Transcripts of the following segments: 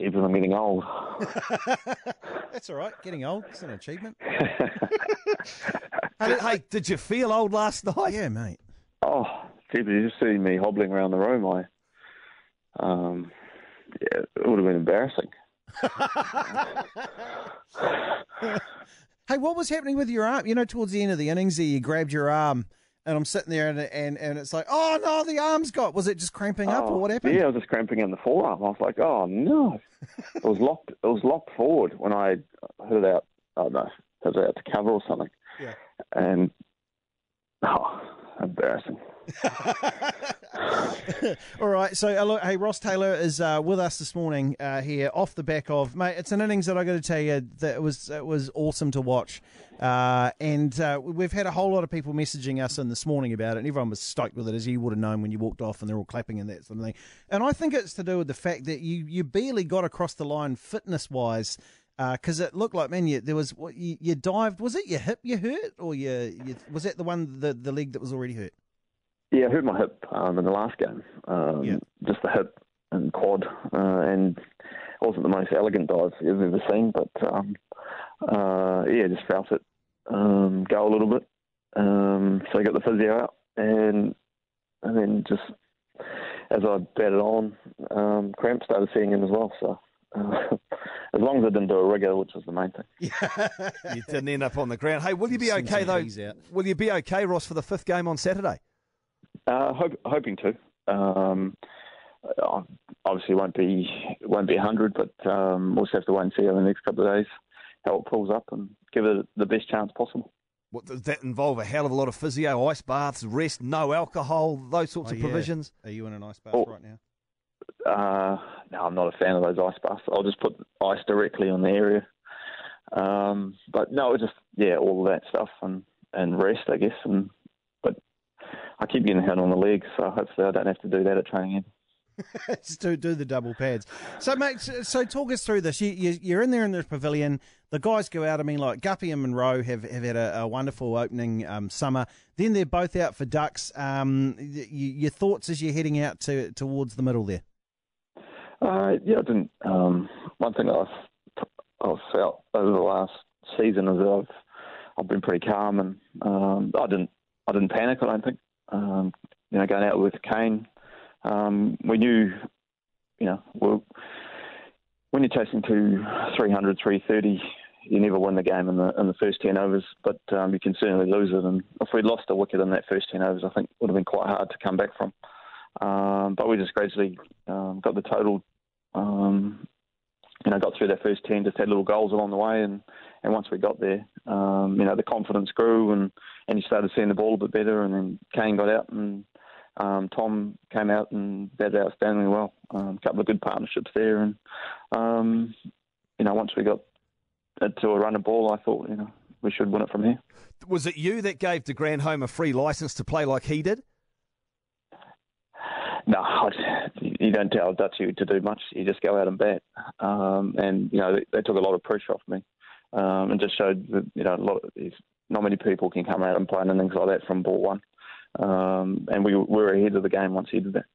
Jeepers, I'm getting old. That's all right. Getting old, it's an achievement. Hey, hey, did you feel old last night? Yeah, mate. oh, Jeepers, you just see me hobbling around the room. I, um, yeah, it would have been embarrassing. Hey, what was happening with your arm? You know, towards the end of the innings, there, you grabbed your arm, and I'm sitting there, and and, and it's like, oh no, the arm's got. Was it just cramping up, Oh, or what happened? Yeah, I was just cramping in the forearm. I was like, oh no, it was locked. It was locked forward when I hit it out. I don't know, hit it out to cover or something. Yeah. And oh, embarrassing. All right, so uh, hey, Ross Taylor is uh, with us this morning uh, here, off the back of mate. It's an innings that I got to tell you that it was it was awesome to watch, uh, and uh, we've had a whole lot of people messaging us in this morning about it, and everyone was stoked with it, as you would have known when you walked off, and they're all clapping and that sort of thing. And I think it's to do with the fact that you you barely got across the line fitness wise. Because it looked like, man, you, there was what you, you dived. Was it your hip you hurt, or you, you was that the one the the leg that was already hurt? Yeah, I hurt my hip um, in the last game. Um, Yeah. Just the hip and quad, uh, and it wasn't the most elegant dive you've ever seen, but um, uh, yeah, just felt it um, go a little bit. Um, so I got the physio out, and and then just as I batted on, um, cramps started setting in as well. So uh, as long as I didn't do a rigger, which was the main thing. You didn't end up on the ground. Hey, will you be Send okay though? Out. Will you be okay, Ross, for the fifth game on Saturday? Uh, hope, hoping to. Um, obviously won't be won't be hundred, but um, we'll just have to wait and see over the next couple of days how it pulls up and give it the best chance possible. What does that involve? A hell of a lot of physio, ice baths, rest, no alcohol, those sorts Oh, of yeah. provisions. Are you in an ice bath Oh. right now? Uh, no, I'm not a fan of those ice baths. I'll just put ice directly on the area. Um, but no, it's just yeah, all of that stuff and, and rest, I guess. And but I keep getting hit on the legs, so hopefully I don't have to do that at training. Just do do the double pads. So, mate, so, talk us through this. You, you, you're in there in the pavilion. The guys go out. I mean, like Guppy and Munro have, have had a, a wonderful opening um, summer. Then they're both out for ducks. Um, y- your thoughts as you're heading out to towards the middle there? Uh, yeah, I didn't. Um, one thing I've I've felt over the last season is that I've I've been pretty calm and um, I didn't I didn't panic. I don't think. Um, you know, going out with Kane, um, we knew, you know, when you're chasing to 300, 330, you never win the game in the in the first ten overs, but um, you can certainly lose it. And if we'd lost a wicket in that first ten overs, I think it would have been quite hard to come back from. Um, but we just gradually um, got the total um, you know, got through that first ten, just had little goals along the way, and, and once we got there, um, you know, the confidence grew, and, and you started seeing the ball a bit better, and then Kane got out, and um, Tom came out and batted outstandingly well. Um, a couple of good partnerships there, and um, you know, once we got to a run of ball, I thought, you know, we should win it from here. Was it you that gave De Grandhomme a free license to play like he did? No, I- you don't tell Dutchy to do much. You just go out and bat, um, and you know they, they took a lot of pressure off me, um, and just showed that you know a lot. Of, not many people can come out and play and things like that from ball one, um, and we, we were ahead of the game once he did that.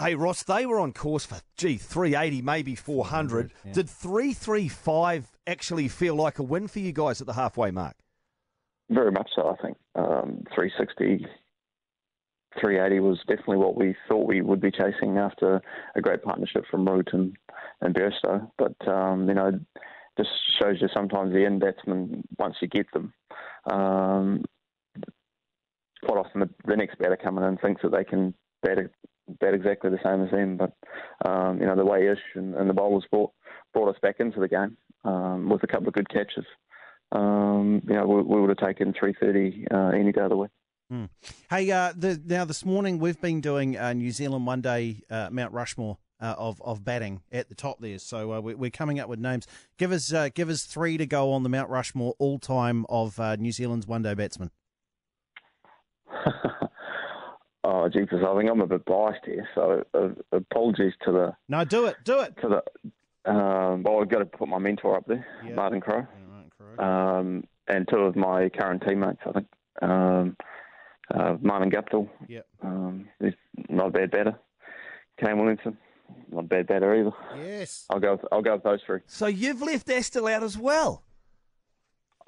Hey, Ross, they were on course for, gee, 380, maybe 400. yeah. Did 335 actually feel like a win for you guys at the halfway mark? Very much so, I think. Um, 360, 380 was definitely what we thought we would be chasing after a great partnership from Root and, and Bairstow. But, um, you know, just shows you sometimes the end batsmen, once you get them, um, quite often the, the next batter coming in thinks that they can bat, bat exactly the same as them. But, um, you know, the way Ish and, and the bowlers brought, brought us back into the game um, with a couple of good catches um, you know, we, we would have taken 330 uh, any day of the week. Hey, uh, the, now this morning we've been doing uh, New Zealand one day uh, Mount Rushmore uh, of of batting at the top there. So uh, we, we're coming up with names. Give us uh, give us three to go on the Mount Rushmore all time of uh, New Zealand's one day batsmen. oh, Jesus, I think I'm a bit biased here, so uh, apologies to the No, do it, do it. to the. Um, well, I've got to put my mentor up there, Yeah. Martin Crowe, um, and two of my current teammates. I think um, uh, Martin Guptill, Yep. um, he's not a bad batter. Kane Williamson, not a bad batter either. Yes. I'll go. With, I'll go with those three. So you've left Astle out as well.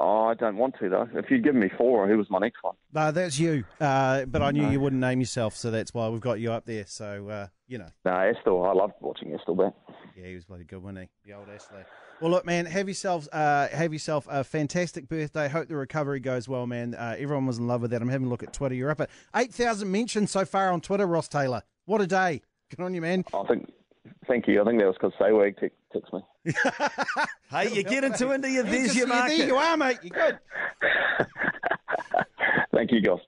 Oh, I don't want to though. If you'd given me four, who was my next one? No, that's you. Uh, but I knew you wouldn't name yourself, so that's why we've got you up there. So, uh, you know. No, Astle. I loved watching Astle bat. Yeah, he was bloody good, wasn't he? The old Ashley. Well, look, man, have yourself uh, have yourself a fantastic birthday. Hope the recovery goes well, man. Uh, everyone was in love with that. I'm having a look at Twitter. You're up at eight thousand mentions so far on Twitter, Ross Taylor. What a day! Good on you, man. I think. Thank you. I think that was because Sehwag te- texted me. Hey, you get into India, there's Just- your There market. you are, mate. You're good. Thank you, guys.